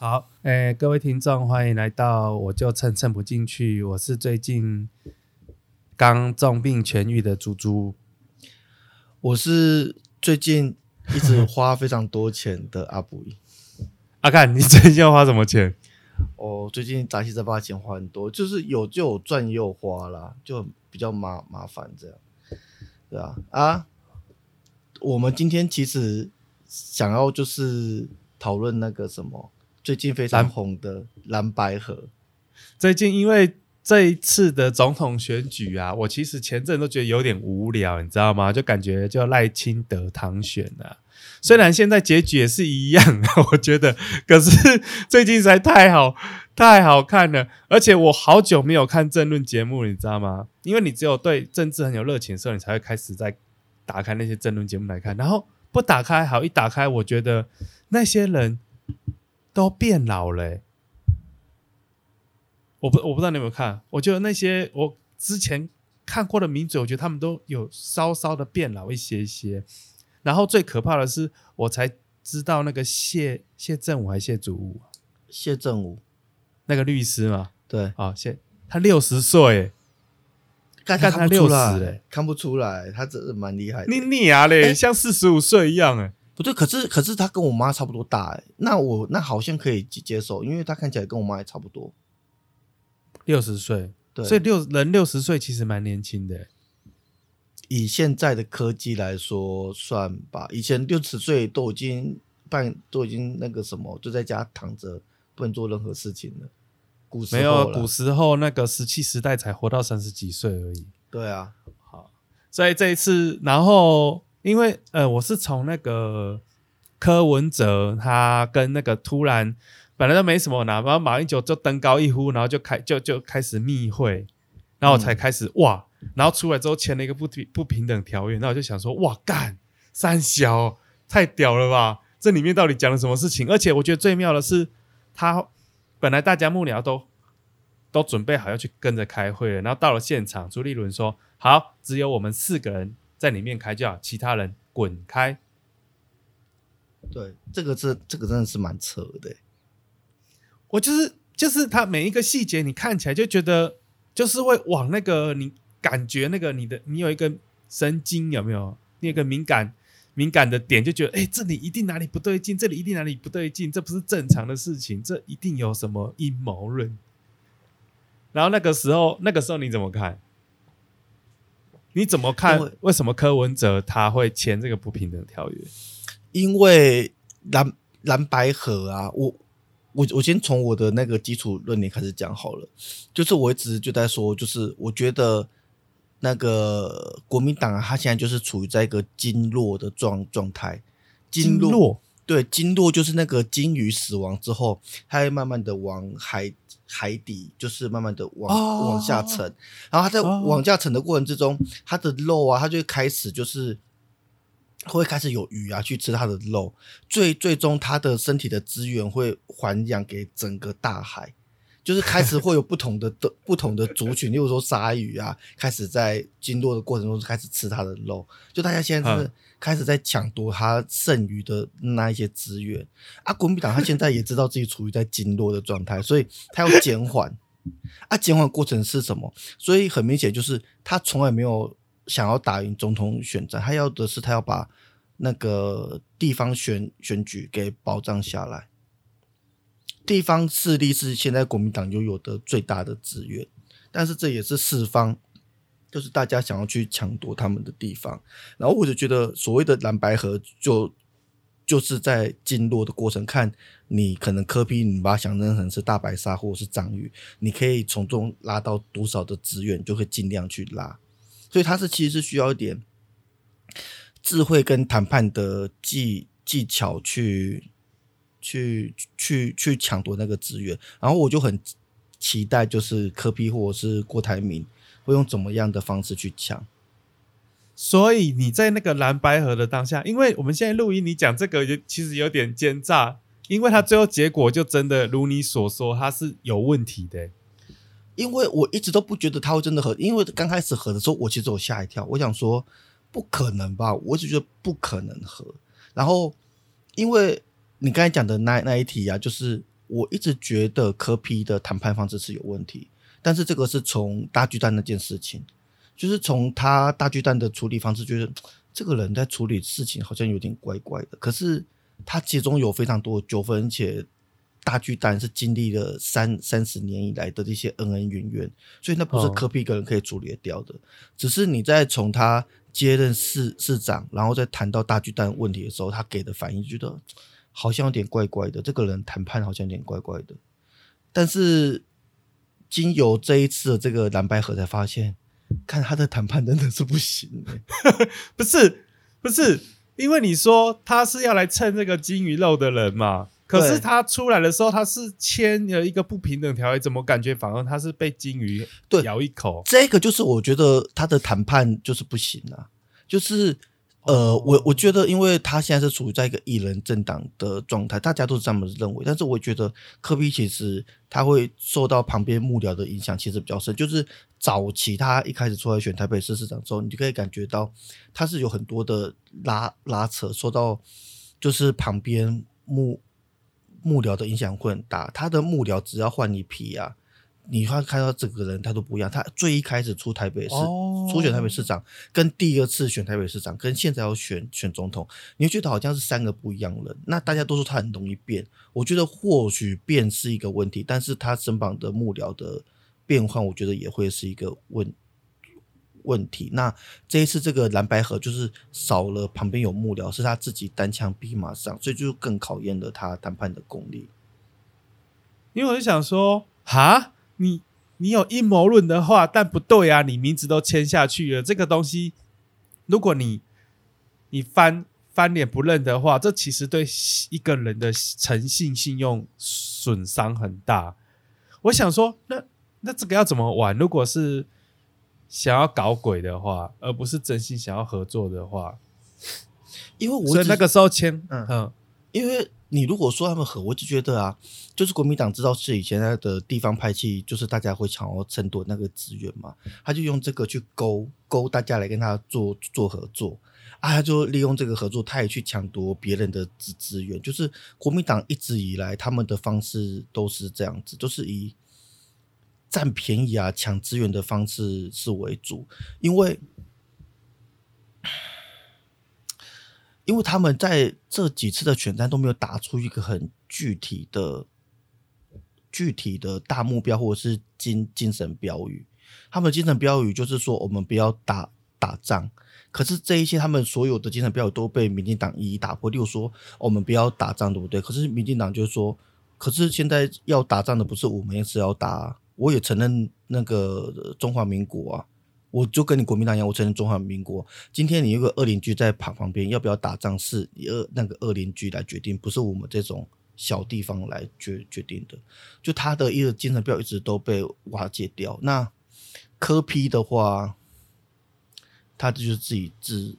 好，诶、各位听众，欢迎来到我就蹭蹭不进去。我是最近刚重病痊愈的猪猪。我是最近一直花非常多钱的阿布。阿干，你最近要花什么钱？哦，最近杂七杂八钱花很多，就是有就有赚也有花啦，就比较麻麻烦这样。对啊啊，我们今天其实想要就是讨论那个什么最近非常红的蓝白河。最近因为这一次的总统选举啊，我其实前阵都觉得有点无聊，你知道吗？就感觉就赖清德当选了、虽然现在结局也是一样，我觉得，可是最近实在太好太好看了，而且我好久没有看政论节目，你知道吗？因为你只有对政治很有热情的时候，你才会开始在打开那些政论节目来看，然后不打开好，一打开，我觉得那些人都变老了。欸、我不我不知道你有没有看，我觉得那些我之前看过的名嘴，我觉得他们都有稍稍的变老一些些。然后最可怕的是，我才知道那个谢谢正武还是谢祖武啊。谢振武，那个律师嘛，对，啊谢他六十岁，看看他看不出60来嘞看不出来，他真的蛮厉害的。你你啊嘞，哎像四十五岁一样哎。不对，可是可是他跟我妈差不多大哎，那我那好像可以接接受，因为他看起来跟我妈也差不多。六十岁，对，所以六人六十岁其实蛮年轻的欸。以现在的科技来说，算吧。以前六十岁都已经半，都已经那个什么，就在家躺着，不能做任何事情了。古时没有候古时候那个石器时代才活到三十几岁而已。对啊，好所以这一次，然后因为呃，我是从那个柯文哲他跟那个突然本来都没什么拿，然后马英九就登高一呼，然后就开就就开始密会，然后我才开始、哇，然后出来之后签了一个不平不平等条约，那我就想说哇干三小太屌了吧，这里面到底讲了什么事情？而且我觉得最妙的是，他本来大家幕僚都都准备好要去跟着开会了，然后到了现场，朱立伦说：“好，只有我们四个人在里面开叫，其他人滚开。对，这个是这个真的是蛮扯的欸。”我就是就是他每一个细节，你看起来就觉得就是会往那个你感觉那个你的你有一个神经有没有？你有一个敏感敏感的点，就觉得哎，这里一定哪里不对劲，这里一定哪里不对劲，这不是正常的事情，这一定有什么阴谋论。然后那个时候，那个时候你怎么看？你怎么看为？什么柯文哲他会签这个不平等条约？因为蓝蓝白河啊，我我我先从我的那个基础论点开始讲好了，就是我一直就在说，就是我觉得那个国民党啊，他现在就是处于在一个经络的状状态，经络络对，鲸落就是那个鲸鱼死亡之后，它会慢慢的往海海底，就是慢慢的往、哦。往下沉，然后它在哦。往下沉的过程之中，它的肉啊，它就会开始就是会开始有鱼啊去吃它的肉，最最终它的身体的资源会还养给整个大海。就是开始会有不同的的不同的族群，例如说鲨鱼啊，开始在经络的过程中开始吃它的肉，就大家现在是嗯开始在抢夺他剩余的那一些资源。啊，国民党他现在也知道自己处于在经络的状态，所以他要减缓。啊，减缓过程是什么？所以很明显就是他从来没有想要打赢总统选战，他要的是他要把那个地方选选举给保障下来。地方势力是现在国民党拥有的最大的资源，但是这也是四方，就是大家想要去抢夺他们的地方。然后我就觉得所谓的蓝白河就就是在进落的过程，看你可能科批，你把它想成成是大白鲨或者是章鱼，你可以从中拉到多少的资源，就会尽量去拉。所以它是其实是需要一点智慧跟谈判的技技巧去去去去抢夺那个资源。然后我就很期待，就是科批或者是郭台铭会用怎么样的方式去抢。所以你在那个蓝白盒的当下，因为我们现在录音，你讲这个有其实有点奸诈，因为他最后结果就真的如你所说，他是有问题的。因为我一直都不觉得他会真的合，因为刚开始合的时候，我其实我吓一跳，我想说不可能吧，我一直觉得不可能合。然后因为你刚才讲的那那一题啊，就是我一直觉得科批的谈判方式是有问题，但是这个是从大巨蛋那件事情，就是从他大巨蛋的处理方式，觉得 这个人在处理事情好像有点怪怪的。可是他其中有非常多的纠纷，而且大巨蛋是经历了三三十年以来的这些恩恩怨怨，所以那不是科比一个人可以处理得掉的。只是你在从他接任市市长，然后再谈到大巨蛋问题的时候，他给的反应觉得好像有点怪怪的，这个人谈判好像有点怪怪的。但是经由这一次的这个蓝白河，才发现，看他的谈判真的是不行、欸。不是不是，因为你说他是要来蹭这个金鱼肉的人嘛，可是他出来的时候，他是签了一个不平等条约，怎么感觉反而他是被金鱼对咬一口？这个就是我觉得他的谈判就是不行啊，就是呃，我我觉得，因为他现在是处于在一个一人政党的状态，大家都是这么认为。但是我觉得科比其实他会受到旁边幕僚的影响，其实比较深。就是早期他一开始出来选台北市市长之后，你就可以感觉到他是有很多的拉拉扯，受到就是旁边幕幕僚的影响会很大。他的幕僚只要换一批啊，你会看到这个人他都不一样。他最一开始出台北市、哦初选台北市长，跟第二次选台北市长，跟现在要选选总统，你会觉得好像是三个不一样的人。那大家都说他很容易变，我觉得或许变是一个问题，但是他身旁的幕僚的变换，我觉得也会是一个问问题。那这一次这个蓝白河就是少了旁边有幕僚，是他自己单枪匹马上，所以就更考验了他谈判的功力。因为我就想说，哈，你你有阴谋论的话，但不对啊，你名字都签下去了，这个东西，如果你你翻翻脸不认的话，这其实对一个人的诚信、信用损伤很大。我想说，那那这个要怎么玩？如果是想要搞鬼的话，而不是真心想要合作的话，因为我只所以那个时候签，嗯嗯因为你如果说他们和，我就觉得啊，就是国民党知道是以前他的地方派系，就是大家会想要争夺那个资源嘛，他就用这个去勾勾大家来跟他做做合作啊，他就利用这个合作，他也去抢夺别人的资资源。就是国民党一直以来他们的方式都是这样子，都是以占便宜啊、抢资源的方式是为主，因为。因为他们在这几次的选战都没有打出一个很具体的、具体的大目标或者是精精神标语。他们的精神标语就是说，我们不要打打仗。可是这一些他们所有的精神标语都被民进党一一打破。例如说，我们不要打仗，对不对？可是民进党就是说，可是现在要打仗的不是我们，是要打。我也承认那个中华民国啊。我就跟你国民党一样，我承认中华民国。今天你有个恶邻居在旁旁边，要不要打仗是你恶那个恶邻居来决定，不是我们这种小地方来决决定的。就他的一个精神标一直都被瓦解掉。那科批的话，他就是自己自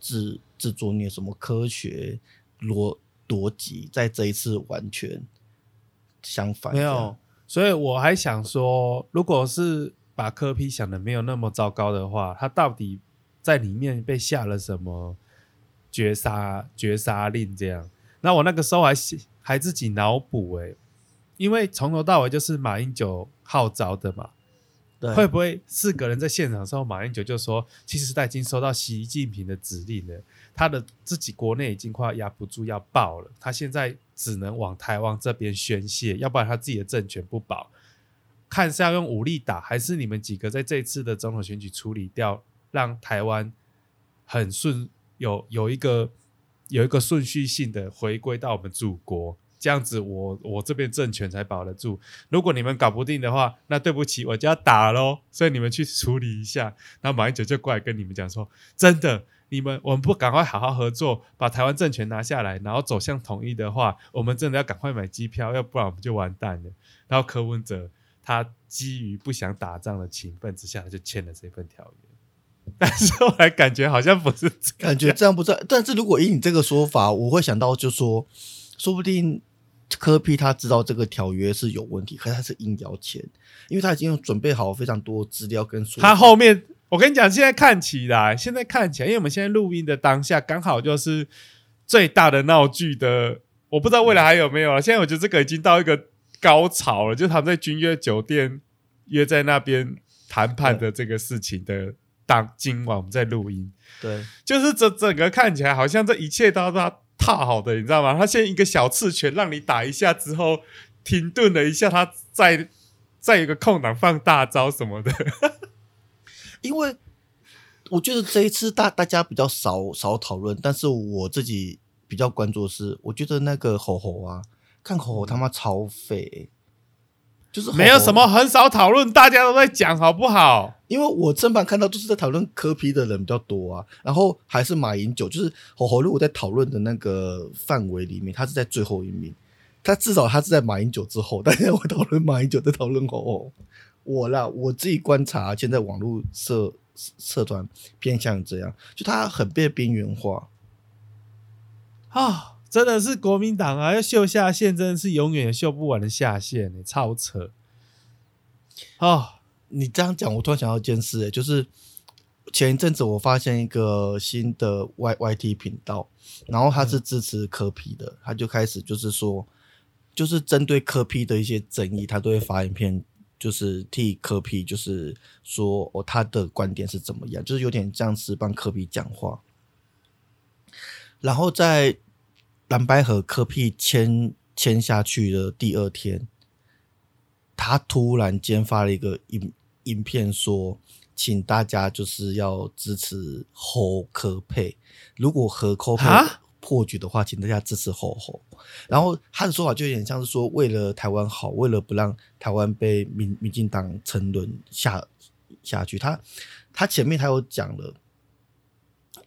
自自作孽，什么科学逻逻辑，在这一次完全相反。没有，所以我还想说，如果是把科批想的没有那么糟糕的话，他到底在里面被下了什么绝杀绝杀令？这样，那我那个时候还还自己脑补诶，因为从头到尾就是马英九号召的嘛，对，会不会四个人在现场的时候，马英九就说，其实他已经收到习近平的指令了，他的自己国内已经快要压不住要爆了，他现在只能往台湾这边宣泄，要不然他自己的政权不保。看是要用武力打，还是你们几个在这一次的总统选举处理掉，让台湾很顺有有一个有一个顺序性的回归到我们祖国，这样子我我这边政权才保得住。如果你们搞不定的话，那对不起，我就要打喽。所以你们去处理一下。然后马英九就过来跟你们讲说，真的。你们，我们不赶快好好合作，把台湾政权拿下来，然后走向统一的话，我们真的要赶快买机票，要不然我们就完蛋了。然后柯文哲他基于不想打仗的情分之下，他就签了这份条约。但是后来感觉好像不是感觉这样不是。但是如果以你这个说法，我会想到就说，说不定科批他知道这个条约是有问题，可是他是硬要签，因为他已经准备好非常多资料跟说。他后面，我跟你讲，现在看起来，现在看起来，因为我们现在录音的当下，刚好就是最大的闹剧的我不知道未来还有没有了。现在我觉得这个已经到一个高潮了，就他们在君悦酒店约在那边谈判的这个事情的当今晚我们在录音，对，就是这整个看起来好像这一切都是他踏好的，你知道吗？他先一个小刺拳让你打一下之后停顿了一下，他再再一个空档放大招什么的。因为我觉得这一次大大家比较少少讨论，但是我自己比较关注的是，我觉得那个吼吼啊，看吼吼他妈超废欸、就是没有什么很少讨论，大家都在讲，好不好？因为我正版看到就是在讨论科批的人比较多啊，然后还是马英九，就是吼吼，如果在讨论的那个范围里面，他是在最后一名，他至少他是在马英九之后，大家会讨论马英九，在讨论吼吼。我啦，我自己观察，现在网络社社团偏向这样，就他很被边缘化。啊、真的是国民党啊，要秀下限，真的是永远也秀不完的下限、欸，超扯。哦，你这样讲，我突然想到一件事、欸，就是前一阵子我发现一个新的 Y Y T 频道，然后他是支持科批的，他就开始就是说，就是针对科批的一些争议，他都会发影片，就是替科比就是说哦他的观点是怎么样，就是有点像是帮科比讲话。然后在蓝白和科批签签下去的第二天，他突然间发了一个影影片说，请大家就是要支持侯科佩，如果和科配啊破局的话，请大家支持侯侯。然后他的说法就有点像是说，为了台湾好，为了不让台湾被民民进党沉沦下下去，他他前面他有讲了。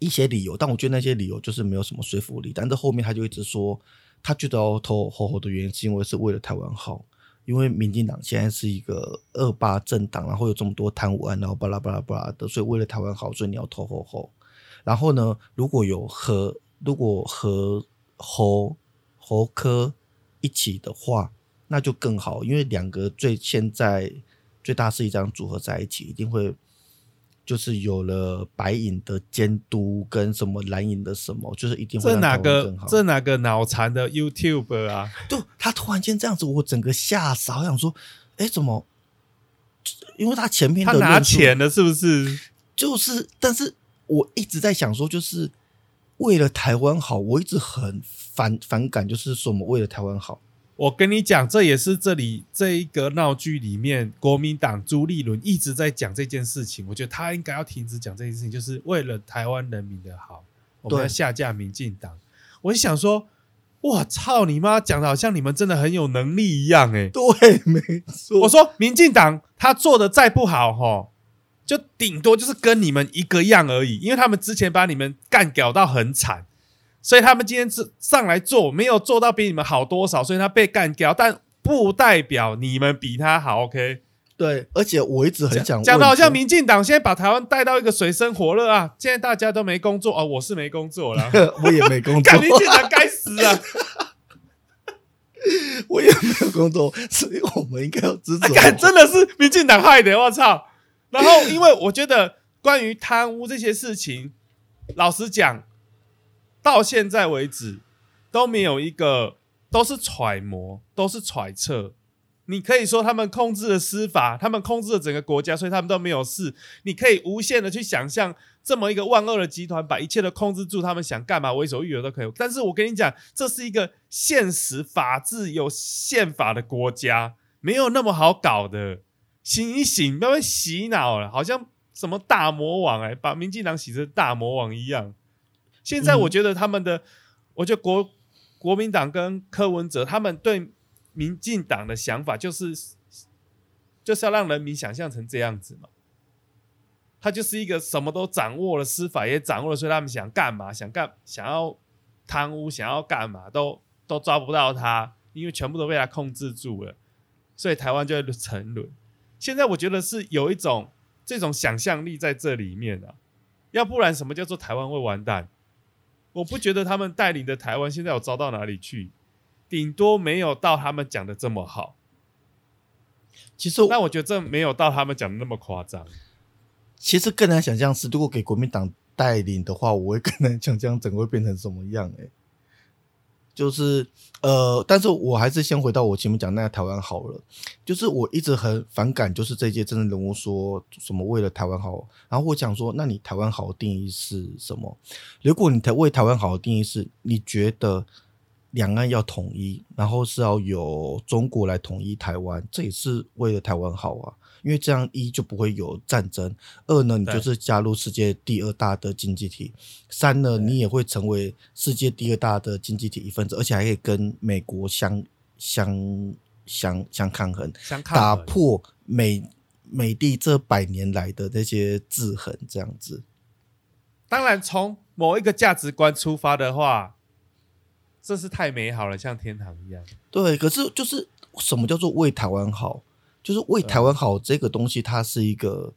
一些理由，但我觉得那些理由就是没有什么说服力。但是后面他就一直说，他觉得要投侯侯的原因是因为是为了台湾好，因为民进党现在是一个恶霸政党，然后有这么多贪污案，然后巴拉巴拉巴拉的，所以为了台湾好，所以你要投侯侯。然后呢，如果有和如果和侯侯科一起的话，那就更好，因为两个最现在最大是一张组合在一起，一定会就是有了白银的监督跟什么蓝银的什么，就是一定会让这哪个。这哪个脑残的 YouTube 啊？对他突然间这样子，我整个吓傻，我想说，哎，怎么？因为他前面他拿钱了是不是？就是，但是我一直在想说，就是为了台湾好，我一直很反反感，就是说我们为了台湾好，我跟你讲，这也是这里这一个闹剧里面，国民党朱立伦一直在讲这件事情。我觉得他应该要停止讲这件事情，就是为了台湾人民的好，我们要下架民进党。我就想说，我操你妈，讲的好像你们真的很有能力一样、欸，对，没错。我说民进党他做的再不好吼，就顶多就是跟你们一个样而已，因为他们之前把你们干屌到很惨，所以他们今天是上来做，没有做到比你们好多少，所以他被干掉，但不代表你们比他好。OK，对，而且我一直很想讲的好像民进党现在把台湾带到一个水深火热啊，现在大家都没工作哦，我是没工作了，我也没工作 干，民进党该死啊！我也没有工作，所以我们应该要支持真的是民进党害的，我操！然后，因为我觉得关于贪污这些事情，老实讲，到现在为止都没有一个都是揣摩，都是揣测。你可以说他们控制了司法，他们控制了整个国家，所以他们都没有事。你可以无限的去想象这么一个万恶的集团把一切都控制住，他们想干嘛为所欲为都可以。但是我跟你讲，这是一个现实法治有宪法的国家，没有那么好搞的。醒一醒，不要被洗脑了，好像什么大魔王哎、把民进党洗成大魔王一样。现在我觉得他们的，我觉得国国民党跟柯文哲他们对民进党的想法就是，就是要让人民想象成这样子嘛。他就是一个什么都掌握了，司法也掌握了，所以他们想干嘛，想干，想要贪污，想要干嘛，都都抓不到他，因为全部都被他控制住了，所以台湾就会沉沦。现在我觉得是有一种这种想象力在这里面啊，要不然什么叫做台湾会完蛋？我不觉得他们带领的台湾现在有糟到哪里去，顶多没有到他们讲的这么好。其实我但我觉得这没有到他们讲的那么夸张。其实更难想象是，如果给国民党带领的话，我会更难想象整个会变成什么样、欸。就是呃，但是我还是先回到我前面讲那个台湾好了，就是我一直很反感，就是这届政治人物说什么为了台湾好，然后我想说，那你台湾好的定义是什么？如果你台为台湾好的定义是，你觉得两岸要统一，然后是要有中国来统一台湾，这也是为了台湾好啊。因为这样一就不会有战争，二呢你就是加入世界第二大的经济体，三呢你也会成为世界第二大的经济体一份子，而且还可以跟美国相相相相抗衡，相抗衡打破美美帝这百年来的那些制衡，这样子。当然，从某一个价值观出发的话，这是太美好了，像天堂一样。对，可是就是什么叫做为台湾好？就是为台湾好这个东西，它是一个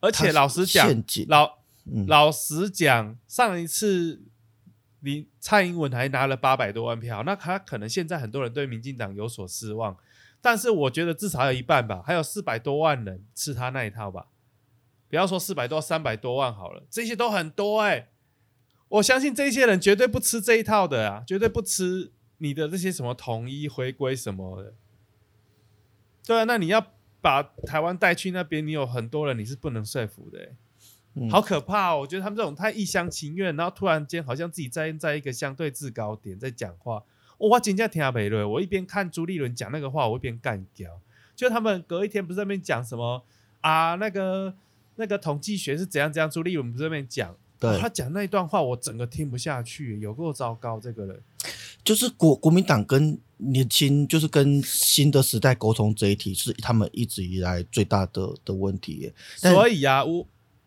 而且老实讲老嗯老实讲，上一次你蔡英文还拿了八百多万票，那他可能现在很多人对民进党有所失望，但是我觉得至少有一半吧，还有四百多万人吃他那一套吧。不要说四百多，三百多万好了，这些都很多哎、我相信这些人绝对不吃这一套的啊，绝对不吃你的这些什么统一回归什么的。对啊，那你要把台湾带去那边，你有很多人你是不能说服的、欸，嗯好可怕哦！我觉得他们这种太一厢情愿，然后突然间好像自己在在一个相对制高点在讲话。哦、我真正听不落，我一边看朱立伦讲那个话，我一边干掉。就他们隔一天不是在那边讲什么啊？那个那个统计学是怎样怎样？朱立伦不是在那边讲，对哦他讲那一段话，我整个听不下去，有够糟糕。这个人，就是国国民党跟年轻，就是跟新的时代沟通这一题，是他们一直以来最大的的问题耶。所以啊，我，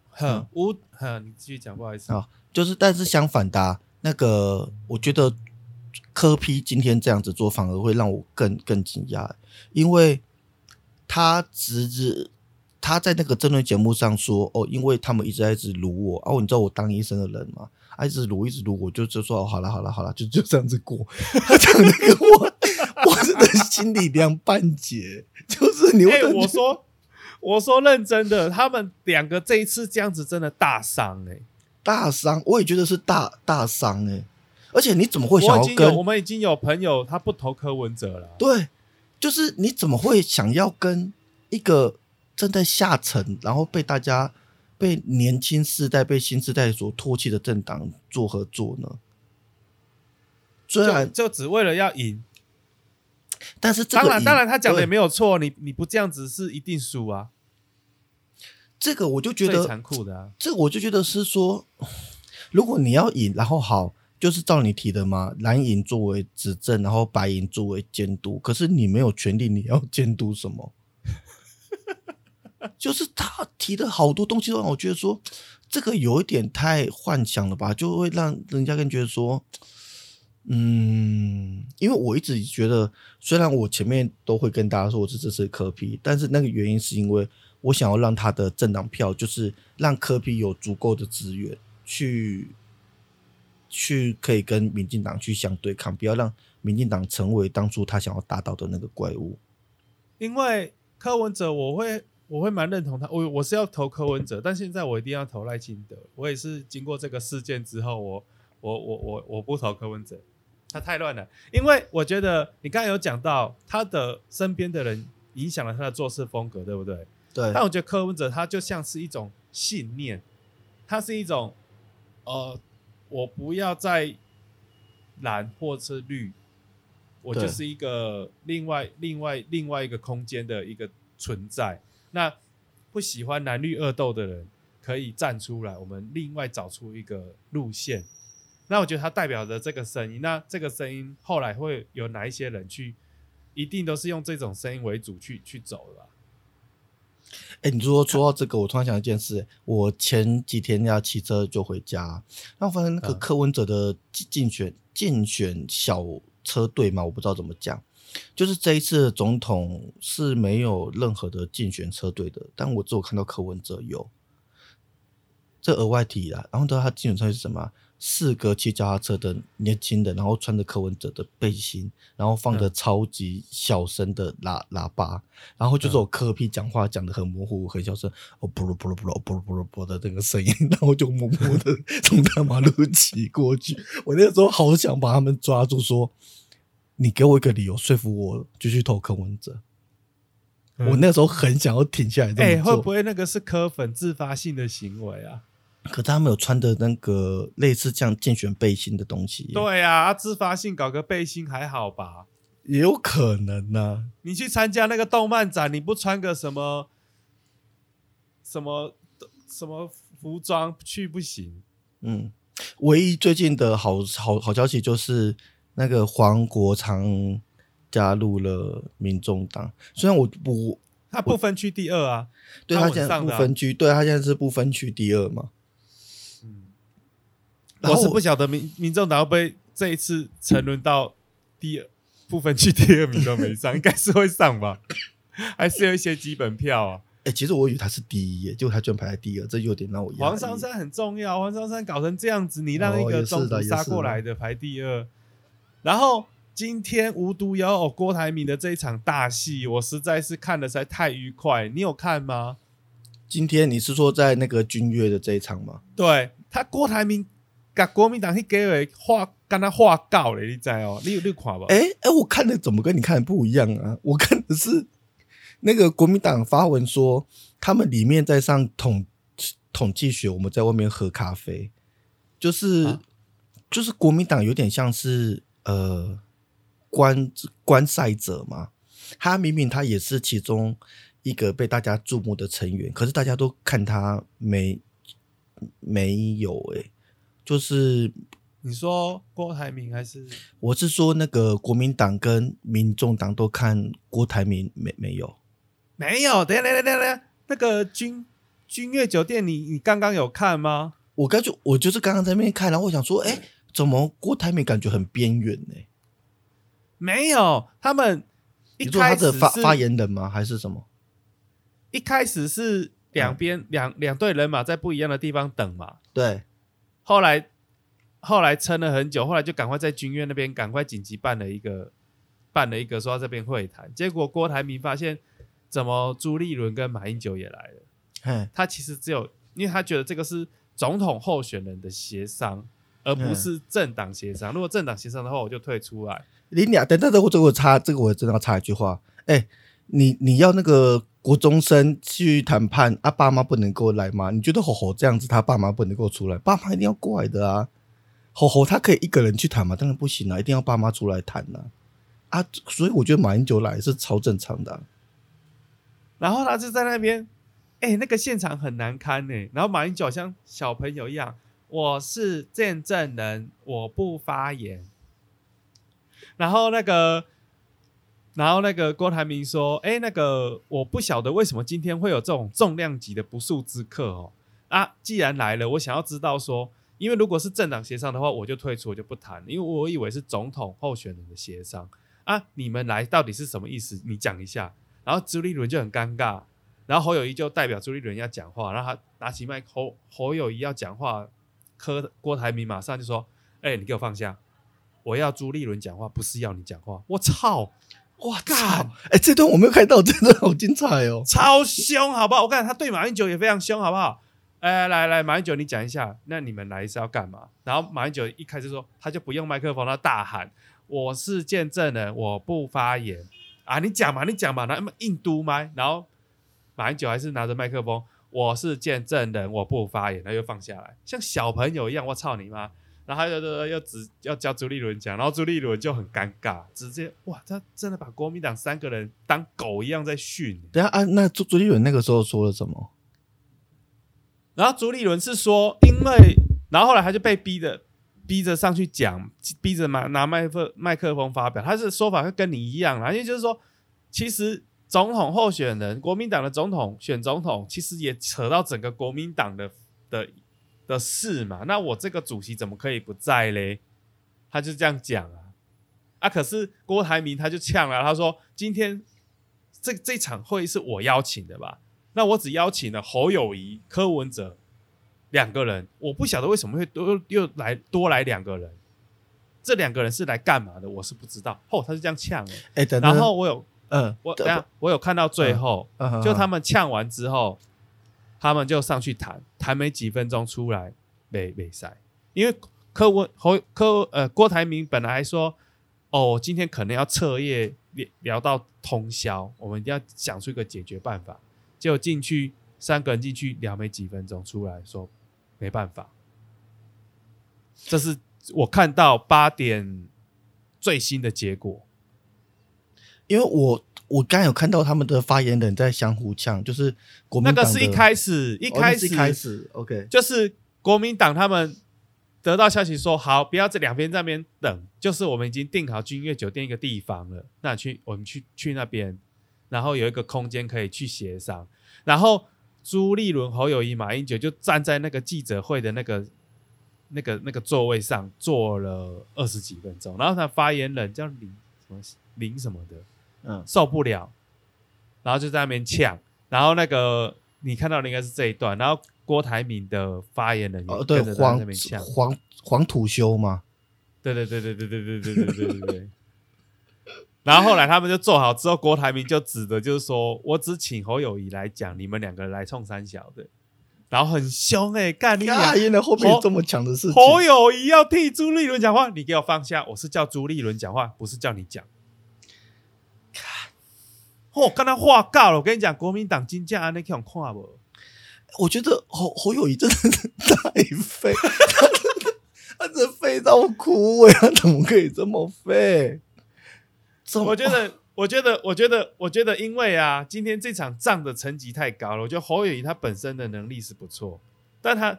哼嗯吴，哼，你继续讲，不好意思。啊就是，但是相反的啊、那个我觉得科批今天这样子做，反而会让我更更惊讶，因为他直直他在那个争论节目上说，哦，因为他们一直在一直撸我，哦，你知道我当医生的人嘛，啊，一直撸一直撸，我就就说，哦，好了好了好了，就 就这样子过。他讲那个我，我真的心里凉半截，就是你会哎、我说，我说认真的，他们两个这一次这样子真的大伤哎、大伤，我也觉得是大大伤哎、而且你怎么会想要跟我们已经有朋友他不投柯文哲了。对，就是你怎么会想要跟一个正在下沉，然后被大家、被年轻世代、被新世代所唾弃的政党做合作呢？虽然，就只为了要赢，但是当然，当然他讲的也没有错，你你不这样子是一定输啊，这个，我就觉最得残酷的啊。这个我就觉得是说，如果你要赢，然后好，就是照你提的嘛，蓝营作为执政，然后白营作为监督，可是你没有权利，你要监督什么？就是他提的好多东西，都让我觉得说，这个有一点太幻想了吧，就会让人家更觉得说，嗯，因为我一直觉得，虽然我前面都会跟大家说我是支持科批，但是那个原因是因为我想要让他的政党票，就是让科批有足够的资源去去可以跟民进党去相对抗，不要让民进党成为当初他想要达到的那个怪物。因为柯文哲，我会我会蛮认同他，我我是要投柯文哲，但现在我一定要投赖清德。我也是经过这个事件之后，我我我我我不投柯文哲，他太乱了。因为我觉得你刚才有讲到他的身边的人影响了他的做事风格，对不对？对但我觉得柯文哲他就像是一种信念，他是一种呃，我不要再蓝或是绿，我就是一个另外另外另外一个空间的一个存在。那不喜欢蓝绿恶斗的人可以站出来，我们另外找出一个路线。那我觉得它代表着这个声音，那这个声音后来会有哪一些人去，一定都是用这种声音为主去去走的吧。哎、你说说到这个，我突然想到一件事，我前几天要骑车就回家，然后发现那个嗯柯文哲的竞竞选竞选小车队嘛，我不知道怎么讲，就是这一次的总统是没有任何的竞选车队的，但我只有看到柯文哲有，这额外提啦。然后他竞选车队是什么啊？四个骑脚踏车的年轻人，然后穿着柯文哲的背心，然后放着超级小声的喇喇叭，然后就是我柯 P 讲话讲的很模糊、很小声，哦不噜不噜不噜不噜不噜不的这个声音，然后就默默的从大马路骑过去。我那时候好想把他们抓住，说你给我一个理由说服我就去投柯文哲。我那时候很想要停下来这哎、么做，会不会那个是柯粉自发性的行为啊？可他们有穿的那个类似这样竞选背心的东西耶，对啊，啊自发性搞个背心还好吧？也有可能呢、你去参加那个动漫展，你不穿个什么什么什么服装去不行。嗯，唯一最近的好好好消息就是那个黄国昌加入了民众党，虽然我我他不分区第二啊，对他现在不分区，对他现在是不分区第二嘛。嗯我是不晓得民民众党会不会这一次沉沦到第二不分区第二名都没上，应该是会上吧？还是有一些基本票啊。哎、其实我以为他是第一耶，结果他居然排在第二，这有点让我黄珊珊很重要，黄珊珊搞成这样子，你让一个中途杀过来的排第二，然后今天无独有偶，郭台铭的这一场大戏，我实在是看的实在太愉快。你有看吗？今天你是说在那个君悦的这一场吗？对他郭台铭跟国民党去给我画，跟他画告嘞，你知哦？你有你有看吧？哎、哎、我看的怎么跟你看的不一样啊？我看的是那个国民党发文说，他们里面在上统统计学，我们在外面喝咖啡，就是、啊就是国民党有点像是呃观观赛者嘛，他明明他也是其中一个被大家注目的成员，可是大家都看他没没有哎、就是你说郭台铭还是？我是说，那个国民党跟民众党都看郭台铭没没有？没有，等下等一下等下等下，那个君君悦酒店你，你刚刚有看吗？我刚就我就是刚刚在那边看，然后我想说，哎、怎么郭台铭感觉很边缘呢？没有，他们一开始是的发发言人吗？还是什么？一开始是两边、两两队人马在不一样的地方等嘛，对，后来后来撑了很久，后来就赶快在军院那边赶快紧急办了一个办了一个说要这边会谈，结果郭台铭发现怎么朱立伦跟马英九也来了，嘿，他其实只有因为他觉得这个是总统候选人的协商，而不是政党协商。如果政党协商的话，我就退出来。你俩等等等，我这个我插这个我真的要插一句话，哎、你你要那个国中生去谈判，啊，爸妈不能够来吗？你觉得吼吼这样子，他爸妈不能够出来，爸妈一定要过来的啊。吼吼他可以一个人去谈吗？当然不行啊，一定要爸妈出来谈呐、啊。所以我觉得马英九来是超正常的啊、然后他就在那边，哎、那个现场很难堪呢、然后马英九好像小朋友一样，我是见证人，我不发言。然后那个，然后那个郭台铭说，哎、那个我不晓得为什么今天会有这种重量级的不速之客哦。啊，既然来了，我想要知道说，因为如果是政党协商的话，我就退出，我就不谈，因为我以为是总统候选人的协商啊。你们来到底是什么意思？你讲一下。然后朱立伦就很尴尬，然后侯友谊就代表朱立伦要讲话，然后他拿起麦克侯侯友谊要讲话，柯郭台铭马上就说：“哎、你给我放下，我要朱立伦讲话，不是要你讲话。”我操，哇干操！哎、这段我没有看到，真的好精彩哦。超凶，好不好？我看他对马英九也非常凶，好不好？哎，来来，马英九，你讲一下，那你们来是要干嘛？然后马英九一开始说，他就不用麦克风，他大喊：“我是见证人，我不发言啊！你讲嘛，你讲嘛。”然后硬嘟麦，然后马英九还是拿着麦克风：“我是见证人，我不发言。”然后又放下来，像小朋友一样，我操你妈！然后又又又只要叫朱立伦讲，然后朱立伦就很尴尬，直接哇，他真的把国民党三个人当狗一样在训。等下啊，那朱朱立伦那个时候说了什么？然后朱立伦是说，因为，然后后来他就被逼着，逼着上去讲，逼着拿拿麦克麦克风发表，他是说法会跟你一样啦，因为就是说，其实总统候选人，国民党的总统选总统，其实也扯到整个国民党的的的事嘛。那我这个主席怎么可以不在嘞？他就这样讲啊，啊，可是郭台铭他就呛了，他说今天这这场会是我邀请的吧？那我只邀请了侯友谊、柯文哲，两个人，我不晓得为什么会多又来多来两个人，这两个人是来干嘛的，我是不知道。哦，他是这样呛的，哎，等等，然后我有嗯，我等下我有看到最后，嗯就他们呛完之后，他们就上去谈，谈没几分钟出来没没赛，因为柯文侯柯呃郭台铭本来说，哦，今天可能要彻夜聊聊到通宵，我们一定要想出一个解决办法。结果进去三个人进去聊没几分钟，出来说没办法。这是我看到八点最新的结果。因为我我刚有看到他们的发言人在相互呛，就是国民党的那个是一开始一哦那开始、是一开始，OK，就是国民党他们得到消息说，好，不要这两边在那边等，就是我们已经订好君悦酒店一个地方了，那去我们去去那边，然后有一个空间可以去协商，然后朱立伦、侯友谊、马英九就站在那个记者会的那个那个那个座位上坐了二十几分钟，然后他发言人叫林什么林什么的，嗯，受不了，然后就在那边呛，然后那个你看到的应该是这一段，然后郭台铭的发言人也哦，对，跟着在黄黄黄土修嘛，对对对对对对对对对对对对。然后后来他们就做好之后，郭台铭就指的就是说我只请侯友谊来讲，你们两个人来冲三小的，然后很凶哎、干你啊，俩原来后面有这么强的事情，侯友谊要替朱立伦讲话，你给我放下，我是叫朱立伦讲话，不是叫你讲。哦，刚才话告了，我跟你讲，国民党金价那看看不？我觉得侯侯友谊真的是太废，他真的废到哭哎，他怎么可以这么废？我觉得，我觉得，我觉得，我觉得，因为啊，今天这场仗的层级太高了。我觉得侯友谊他本身的能力是不错，但他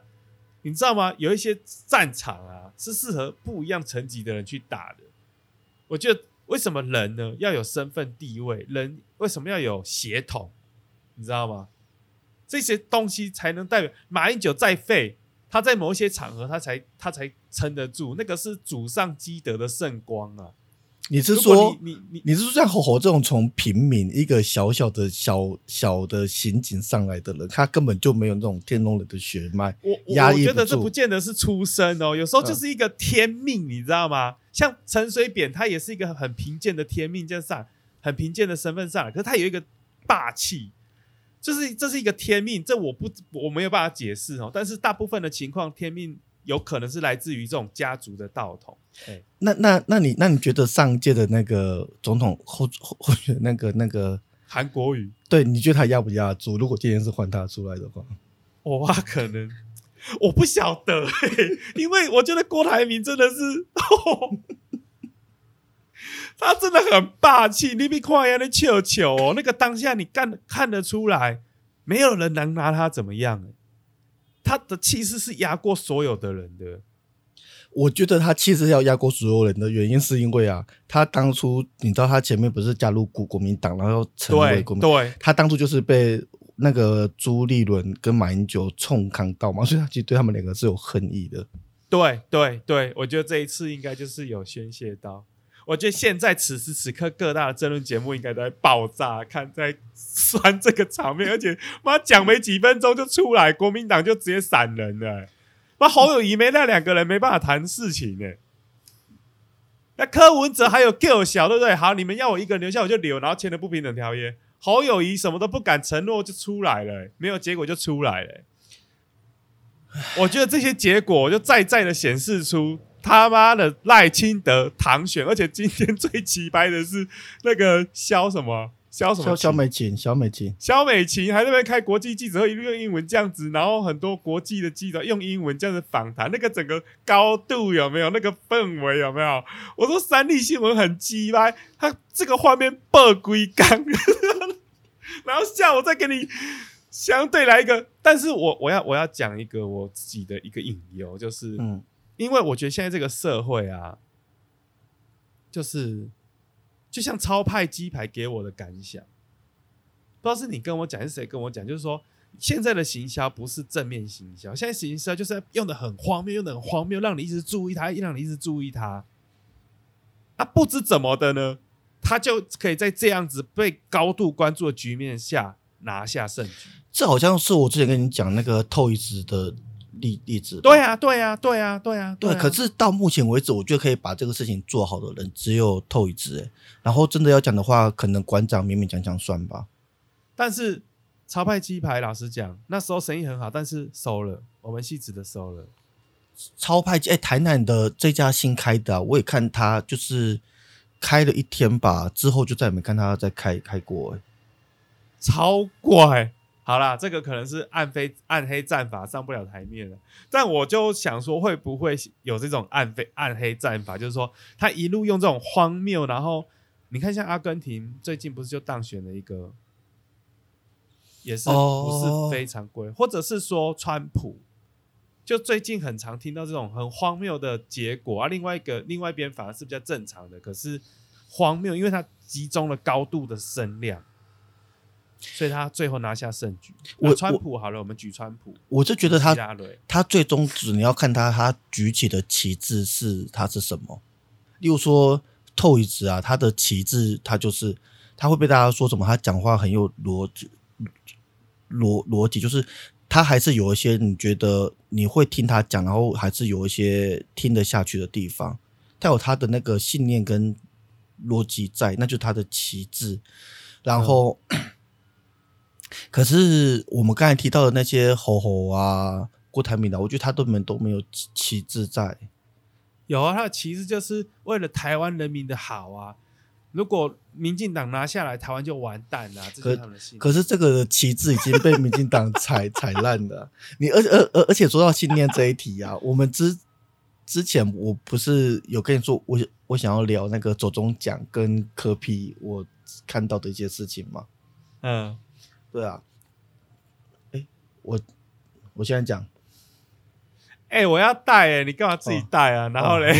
你知道吗？有一些战场啊是适合不一样层级的人去打的。我觉得为什么人呢要有身份地位？人为什么要有血统？你知道吗？这些东西才能代表马英九在废，他在某一些场合他才他才撑得住，那个是祖上积德的圣光啊。你是说你你你你是说像侯侯这种从平民一个小小的小小的刑警上来的人，他根本就没有那种天龙人的血脉，我我觉得这不见得是出身哦，有时候就是一个天命，你知道吗？像陈水扁，他也是一个很贫贱的天命，这样上很贫贱的身份上来，可是他有一个霸气，就是这是一个天命，这我不我没有办法解释哦。但是大部分的情况，天命有可能是来自于这种家族的道统。哎，那那那你那你觉得上届的那个总统候候候选那个那个，韩国瑜，对你觉得他压不压住？如果今天是换他出来的话，我哇，可能我不晓得、嘿因为我觉得郭台铭真的是，他真的很霸气。你比看人家球球哦，那个当下你干看得出来，没有人能拿他怎么样、欸他的气势是压过所有的人的。我觉得他气势要压过所有人的原因，是因为啊，他当初你知道他前面不是加入国国民党，然后成为国民，对，他当初就是被那个朱立伦跟马英九冲康到嘛，所以他其实对他们两个是有恨意的。对对对，我觉得这一次应该就是有宣泄到。我觉得现在此时此刻各大的争论节目应该都在爆炸，看在酸这个场面，而且妈讲没几分钟就出来，国民党就直接闪人了。妈侯友谊没那两个人没办法谈事情呢。那柯文哲还有 Q 小，对不对？好，你们要我一个人留下我就留，然后签了不平等条约。侯友谊什么都不敢承诺就出来了、没有结果就出来了、我觉得这些结果就再再的显示出他妈的赖清德唐选，而且今天最奇葩的是那个肖什么肖什么小小琴美琴，小美琴，肖美琴还在那边开国际记者会，一路用英文这样子，然后很多国际的记者用英文这样子访谈，那个整个高度有没有？那个氛围有没有？我说三立新闻很鸡掰，他这个画面爆龟缸，然后下午再给你相对来一个，但是我我要我要讲一个我自己的一个隐忧，就是嗯，因为我觉得现在这个社会啊，就是就像超派鸡排给我的感想，不知道是你跟我讲是谁跟我讲，就是说现在的行销不是正面行销，现在行销就是用的很荒谬，用的很荒谬，让你一直注意它，让你一直注意它。啊，不知怎么的呢，他就可以在这样子被高度关注的局面下拿下胜局。这好像是我之前跟你讲那个透一直的例例子吧。对啊，对啊，对啊，对啊，对，啊可是到目前为止，我觉得可以把这个事情做好的人只有透一只，哎，然后真的要讲的话，可能馆长勉勉强强算吧。但是潮派鸡排，老实讲，那时候生意很好，但是收了，我们戏子的收了。超派哎，台南的这家新开的、啊，我也看他就是开了一天吧，之后就再也没看他再开开过、哎，超怪。好啦，这个可能是暗黑暗黑战法上不了台面了，但我就想说，会不会有这种暗黑暗黑战法？就是说，他一路用这种荒谬，然后你看，像阿根廷最近不是就当选了一个，也是不哦是非常贵，或者是说川普，就最近很常听到这种很荒谬的结果啊。另外一个另外一边反而是比较正常的，可是荒谬，因为它集中了高度的声量。所以他最后拿下胜局。我川普好了，我们举川普，我就觉得他他最终只你要看他他举起的旗帜是他是什么。例如说透一子啊，他的旗帜他就是他会被大家说什么？他讲话很有逻辑，逻逻辑就是他还是有一些你觉得你会听他讲，然后还是有一些听得下去的地方。他有他的那个信念跟逻辑在，那就是他的旗帜。然后，可是我们刚才提到的那些吼吼啊、郭台铭的，我觉得他根本都没有旗旗帜在。有啊，他的旗帜就是为了台湾人民的好啊。如果民进党拿下来，台湾就完蛋了，这就是他们的信念。可是这个旗帜已经被民进党踩 踩烂了。你而而而而且说到信念这一题啊，我们之之前我不是有跟你说，我我想要聊那个左中奖跟科批我看到的一些事情吗？嗯，对啊，哎，我我现在讲，哎、我要带哎、你干嘛自己哦。带啊？然后嘞，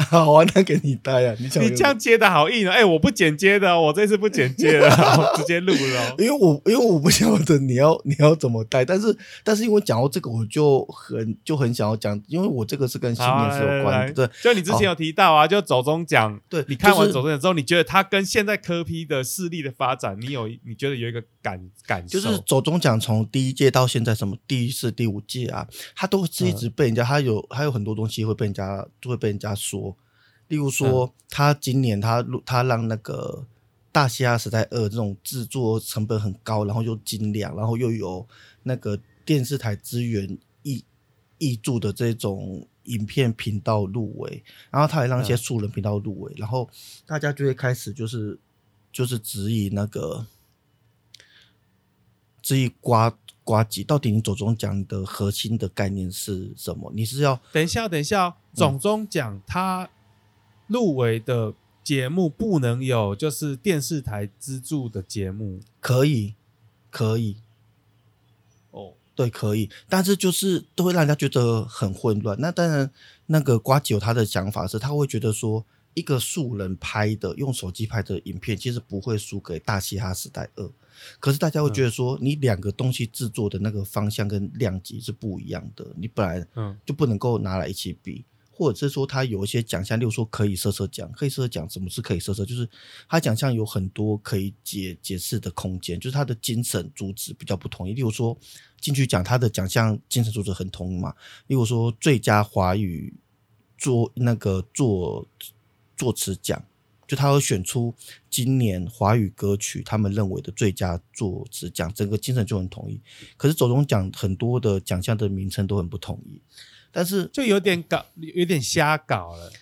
好啊，那给你带啊，你想你这样接的好硬哦、哎、我不剪接的哦、我这次不剪接的哦，我直接录了哦、因为我因为我不晓得你要 你要怎么带，但是但是因为讲到这个，我就很就很想要讲，因为我这个是跟信好念是有关的，对。就你之前有提到啊，就走中奖，对，你看完走中奖之后，你觉得他跟现在科批的势力的发展，你有你觉得有一个感感受？就是走中奖从第一届到现在什么第四、第五届啊，他都是一直被人家，他有还有很多东西会被人家就会被人家说，例如说、他今年他录他让那个大西亚时代二这种制作成本很高，然后又精良，然后又有那个电视台资源译译注的这种影片频道入围，然后他还让一些嗯素人频道入围，然后大家就会开始就是就是质疑那个质疑瓜瓜吉到底你左中奖的核心的概念是什么？你是要等一下，等一下哦，总中奖他入围的节目不能有就是电视台资助的节目可以可以哦。对，可以，但是就是都会让人家觉得很混乱。那当然，那个瓜吉有他的想法是，他会觉得说，一个素人拍的用手机拍的影片，其实不会输给《大嘻哈时代二》。可是大家会觉得说，你两个东西制作的那个方向跟量级是不一样的，你本来嗯就不能够拿来一起比，或者是说他有一些奖项，例如说可以设设奖，可以设设奖，什么是可以设设？就是他奖项有很多可以解解释的空间，就是他的精神主旨比较不统一。例如说进去讲他的奖项精神主旨很统一嘛，例如说最佳华语作那个作作词奖。就他会选出今年华语歌曲他们认为的最佳作词奖，整个精神就很统一。可是走中奖很多的奖项的名称都很不统一，但是就有点搞，有点瞎搞了。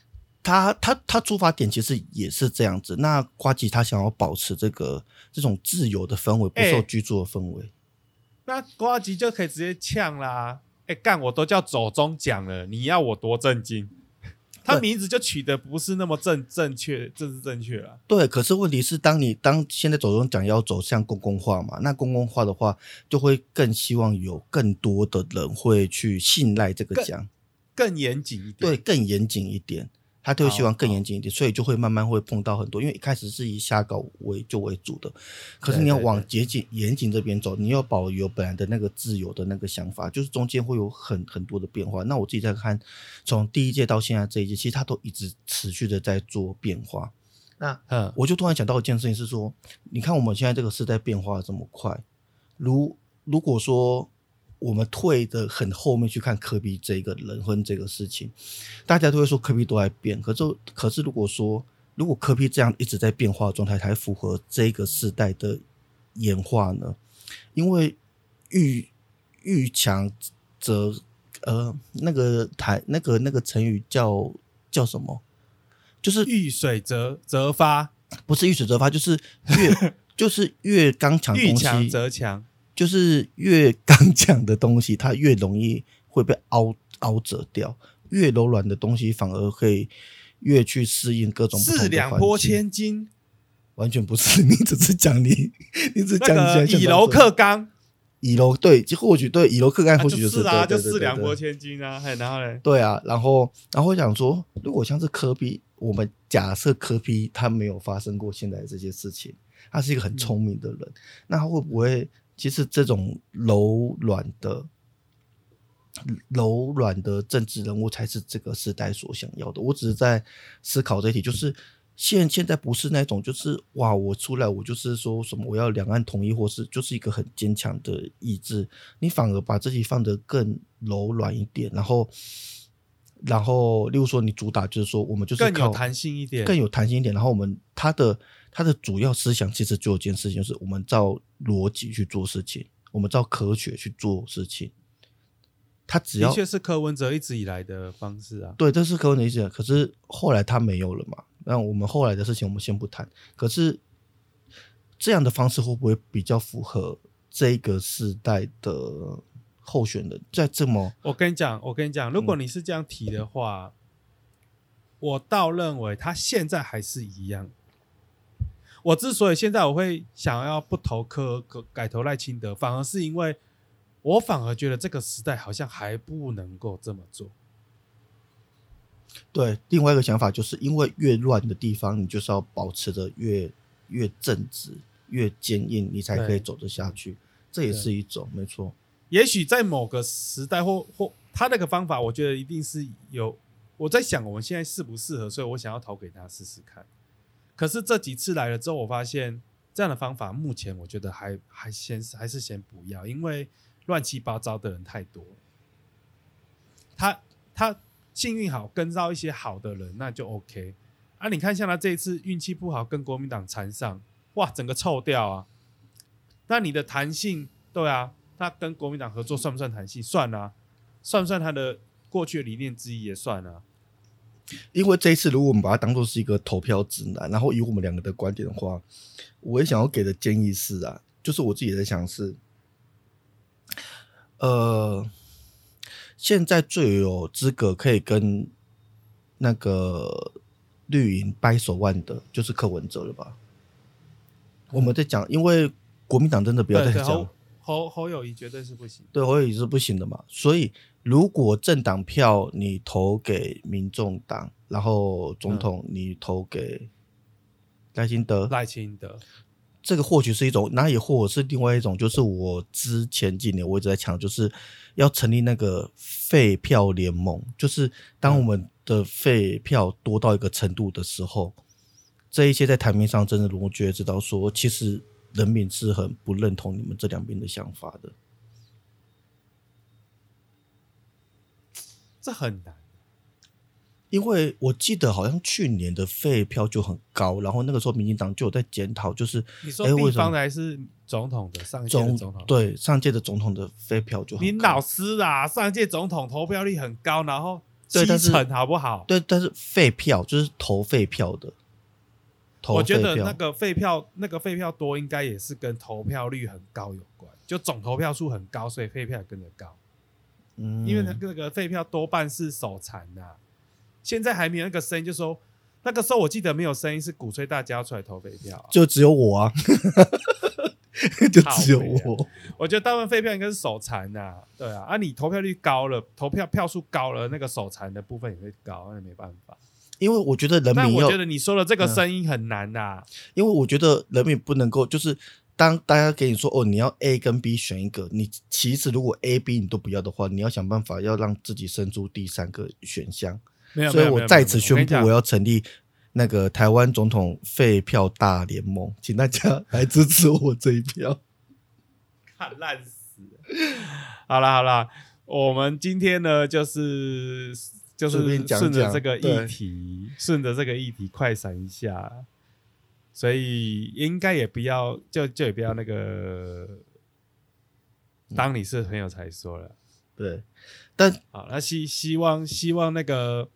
他他他出发点其实也是这样子。那瓜吉他想要保持这个这种自由的氛围，不受哎拘束的氛围。那瓜吉就可以直接呛啦！哎、干我都叫走中奖了，你要我多震惊？他名字就取得不是那么正正确，政治正确了。对，可是问题是，当你当现在走中讲要走向公共化嘛，那公共化的话，就会更希望有更多的人会去信赖这个奖，更严谨一点。对，更严谨一点。他就会希望更严谨一点，所以就会慢慢会碰到很多，因为一开始是以瞎搞为就为主的，可是你要往对对对严谨严谨这边走，你要保留本来的那个自由的那个想法，就是中间会有很很多的变化。那我自己在看，从第一届到现在这一届，其实他都一直持续的在做变化。那嗯，我就突然想到一件事情是说，你看我们现在这个时代变化得这么快，如如果说我们退的很后面去看科比这个人婚这个事情，大家都会说科比都在变，可是可是如果说如果科比这样一直在变化的状态，才符合这个时代的演化呢？因为遇遇强则呃那个台那个那个成语叫叫什么？就是遇水则则发，不是遇水则发，就是越 就是越刚强遇强西，则强。就是越刚强的东西，它越容易会被凹凹折掉；越柔软的东西，反而可以越去适应各种不同四的环两拨。千斤，完全不是，你只是讲你，你只是讲以柔克刚，以柔对，就或许对以柔克刚，啊或许就是啊，就四两拨千斤啊。嘿然后嘞，对啊，然后然后我想说，如果像是科比，我们假设科比他没有发生过现在这些事情，他是一个很聪明的人，那他会不会其实这种柔软的柔软的政治人物才是这个时代所想要的？我只是在思考这一题，就是。现现在不是那种，就是哇，我出来我就是说什么我要两岸统一，或是就是一个很坚强的意志，你反而把自己放得更柔软一点，然后然后，例如说，你主打就是说，我们就是更有弹性一点，更有弹性一点。然后我们他的他的主要思想其实就有一件事情，就是我们照逻辑去做事情，我们照科学去做事情。他只要的确是柯文哲一直以来的方式啊。对，这是柯文哲意思。可是后来他没有了嘛？那我们后来的事情我们先不谈。可是这样的方式会不会比较符合这个时代的候选人？在这么我跟你讲，我跟你讲，如嗯果你是这样提的话，我倒认为他现在还是一样。我之所以现在我会想要不投科改投赖清德，反而是因为我反而觉得这个时代好像还不能够这么做。对，另外一个想法就是因为越乱的地方，你就是要保持的越越正直、越坚硬，你才可以走得下去。这也是一种，没错。也许在某个时代或或他那个方法，我觉得一定是有。我在想我们现在适不适合，所以我想要投给他试试看。可是这几次来了之后，我发现这样的方法目前我觉得还还先还是先不要，因为乱七八糟的人太多。他他幸运好跟到一些好的人，那就 OK。啊，你看像他这一次运气不好，跟国民党缠上，哇，整个臭掉啊！那你的弹性，对啊，他跟国民党合作算不算弹性？算啊，算不算他的过去的理念之一也算啊。因为这一次，如果我们把它当做是一个投票指南，然后以我们两个的观点的话，我也想要给的建议是啊，就是我自己也在想是，呃，现在最有资格可以跟那个绿营掰手腕的，就是柯文哲了吧？我们在讲，因为国民党真的不要再讲侯，侯侯友谊绝对是不行。对，侯友谊是不行的嘛。所以，如果政党票你投给民众党，然后总统你投给赖清德，赖清德，这个或许是一种，那也或者是另外一种，就是我之前几年我一直在强，就是要成立那个废票联盟，就是当我们的废票多到一个程度的时候，这一些在台面上真的我觉得知道说，其实人民是很不认同你们这两边的想法的。这很难。因为我记得好像去年的废票就很高，然后那个时候民进党就有在检讨，就是你说哎为什么地方的还是总统的上一届的总总统？，对上届的总统的废票就很你老师啊，上届总统投票率很高，然后七对但是成好不好？对，但是废票就是投废票的，投我觉得那个废票那个废票多，应该也是跟投票率很高有关，就总投票数很高，所以废票也跟着高。嗯，因为那个那个废票多半是手残呐、现在还没有那个声音，就说那个时候我记得没有声音是鼓吹大家要出来投废票、啊。就只有我啊，就只有我，我觉得大部分废票应该是手残呐、对啊，啊你投票率高了，投票票数高了，那个手残的部分也会高，那没办法。因为我觉得人民但我觉，得你说的这个声音很难呐、因为我觉得人民不能够就是。当大家给你说哦，你要 A 跟 B 选一个，你其实如果 A、B 你都不要的话，你要想办法要让自己生出第三个选项。没有，所以我没有没有在此宣布，我要成立那个台湾总统废票大联盟，请大家 来支持我这一票。看烂死。好啦好啦，我们今天呢就是就是顺着讲这个对议题，顺着这个议题快闪一下，所以应该也不要就就也不要那个，当你是朋友才说了。对，但好，那希希望希望那个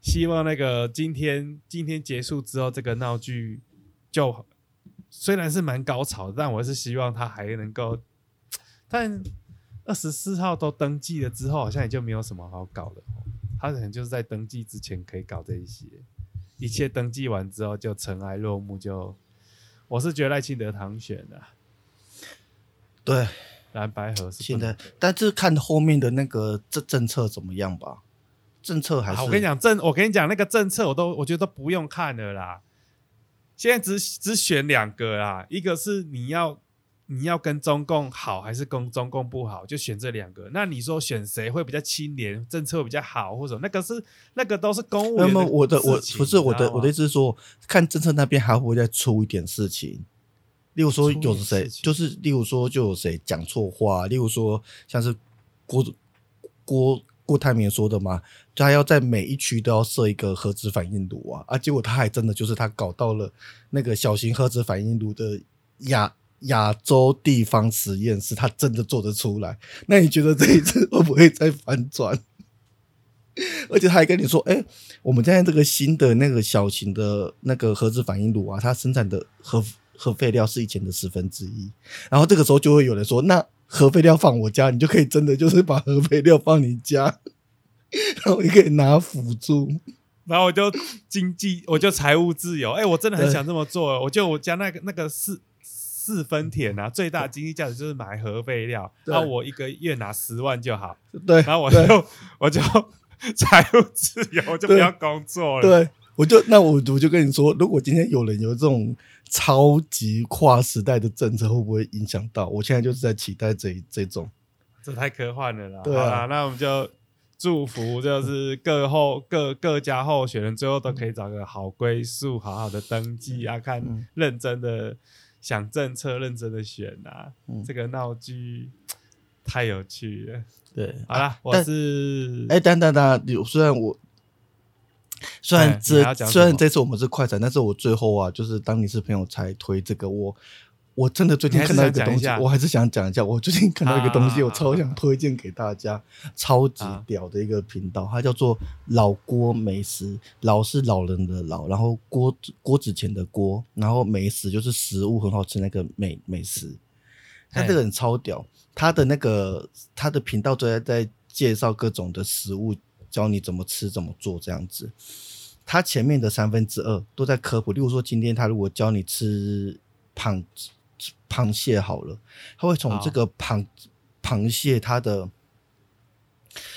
希望那个今天今天结束之后，这个闹剧就虽然是蛮高潮，但我是希望他还能够，但二十四号都登记了之后，好像也就没有什么好搞的哦。他可能就是在登记之前可以搞这一些，一切登记完之后就尘埃落幕就，我是觉得赖清德当选的，对蓝白合是不现在，但是看后面的那个政政策怎么样吧。政策还是、啊，我跟你讲政，我跟你讲那个政策，我都我觉得都不用看了啦。现在只只选两个啦，一个是你要你要跟中共好，还是跟中共不好，就选这两个。那你说选谁会比较清廉，政策会比较好，或者那个是那个都是公务员那么我的我不是我的我的意思是说，看政策那边还会不会再出一点事情？例如说有谁就是例如说就有谁讲错话，例如说像是郭郭郭台铭说的嘛，他要在每一区都要设一个核子反应炉啊啊，结果他还真的就是他搞到了那个小型核子反应炉的亚亚洲地方实验室，他真的做得出来。那你觉得这一次会不会再反转？而且他还跟你说，哎、我们现在这个新的那个小型的那个核子反应炉啊，它生产的核核废料是以前的十分之一。然后这个时候就会有人说，那核废料放我家，你就可以真的就是把核废料放你家，然后你可以拿辅助。然后我就经济，我就财务自由。哎、我真的很想这么做。我就我家那个那个四四分田啊，最大的经济价值就是买核废料，对然后我一个月拿十万就好。对，然后我就我就 财务自由，我就不要工作了。对，我就那我我就跟你说，如果今天有人有这种超级跨时代的政策，会不会影响到？我现在就是在期待这一这种。这太科幻了啦。对啊那我们就祝福，就是各候各各家候选人最后都可以找个好归宿，好好的登记啊，看嗯认真的想政策，认真的选啊。嗯这个闹剧 太有趣了。对，好啦，我但是哎，等等等，有虽然我虽然这虽然这次我们是快闪，但是我最后啊，就是当你是朋友才推这个，我我真的最近看到一个东西，我还是想讲一下。我最近看到一个东西，啊我超想推荐给大家，超级啊屌的一个频道，它叫做老郭美食。老是老人的老，然后郭郭子乾的郭，然后美食就是食物很好吃那个美美食。他这个人超屌，他的那个他的频道都在在介绍各种的食物，教你怎么吃怎么做这样子。他前面的三分之二都在科普，例如说今天他如果教你吃螃螃蟹好了，它会从这个螃螃蟹它的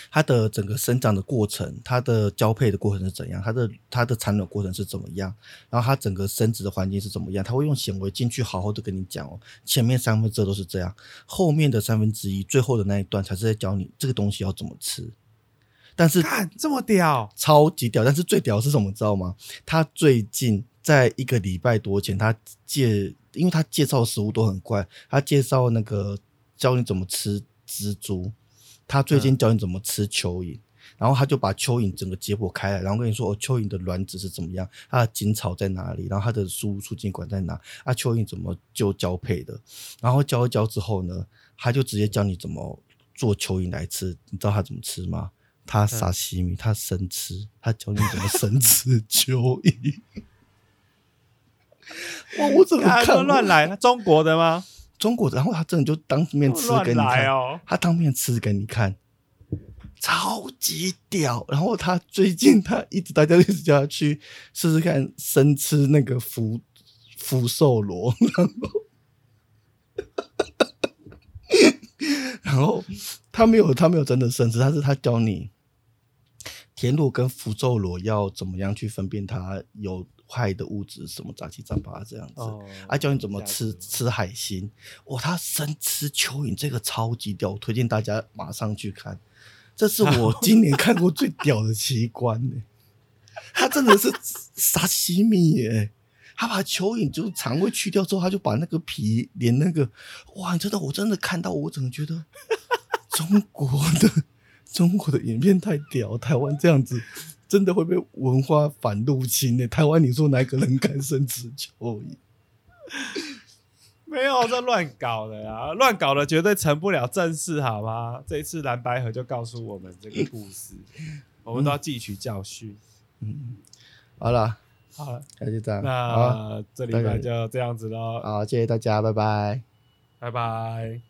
它的整个生长的过程，它的交配的过程是怎样，它的它的产卵过程是怎么样，然后它整个生殖的环境是怎么样，它会用显微镜去好好的跟你讲哦。前面三分之二都是这样，后面的三分之一，最后的那一段才是在教你这个东西要怎么吃。但是看这么屌，超级屌，但是最屌是什么，知道吗？他最近在一个礼拜多前，他介，因为他介绍的食物都很怪，他介绍那个教你怎么吃蜘蛛，他最近教你怎么吃蚯蚓。然后他就把蚯蚓整个解剖开来，然后跟你说哦，蚯蚓的卵子是怎么样，它的精巢在哪里，然后它的输入出精管在哪，啊，蚯蚓怎么就交配的，然后教一教之后呢，他就直接教你怎么做蚯蚓来吃，你知道他怎么吃吗？他撒西米，他生吃，他教你怎么生吃蚯蚓。哇，我怎么看看乱来？中国的吗？中国的，然后他真的就当面吃乱给你看，哦。他当面吃给你看，超级屌。然后他最近他一直大家一直叫他去试试看生吃那个福福寿螺，然 后然后他没有他没有真的生吃，他是他教你田螺跟福寿螺要怎么样去分辨它有害的物质，什么杂七杂八这样子。哦啊，教你怎么吃吃海鲜。哇，他生吃蚯蚓这个超级屌，我推荐大家马上去看。这是我 今年看过最屌的奇观呢、他真的是沙西米耶，他把蚯蚓就是肠胃去掉之后，他就把那个皮连那个，哇，你真的我真的看到，我怎么觉得中国的中国的影片太屌，台湾这样子真的会被文化反入侵呢、台湾你说哪个人敢生吃蚯蚓？没有这乱搞的啊，乱搞的绝对成不了正事，好吗？这一次蓝白河就告诉我们这个故事，我们都要汲取教训。嗯，好了，好了，那就这样，好，那这礼拜就这样子喽，好，谢谢大家，拜拜。拜拜。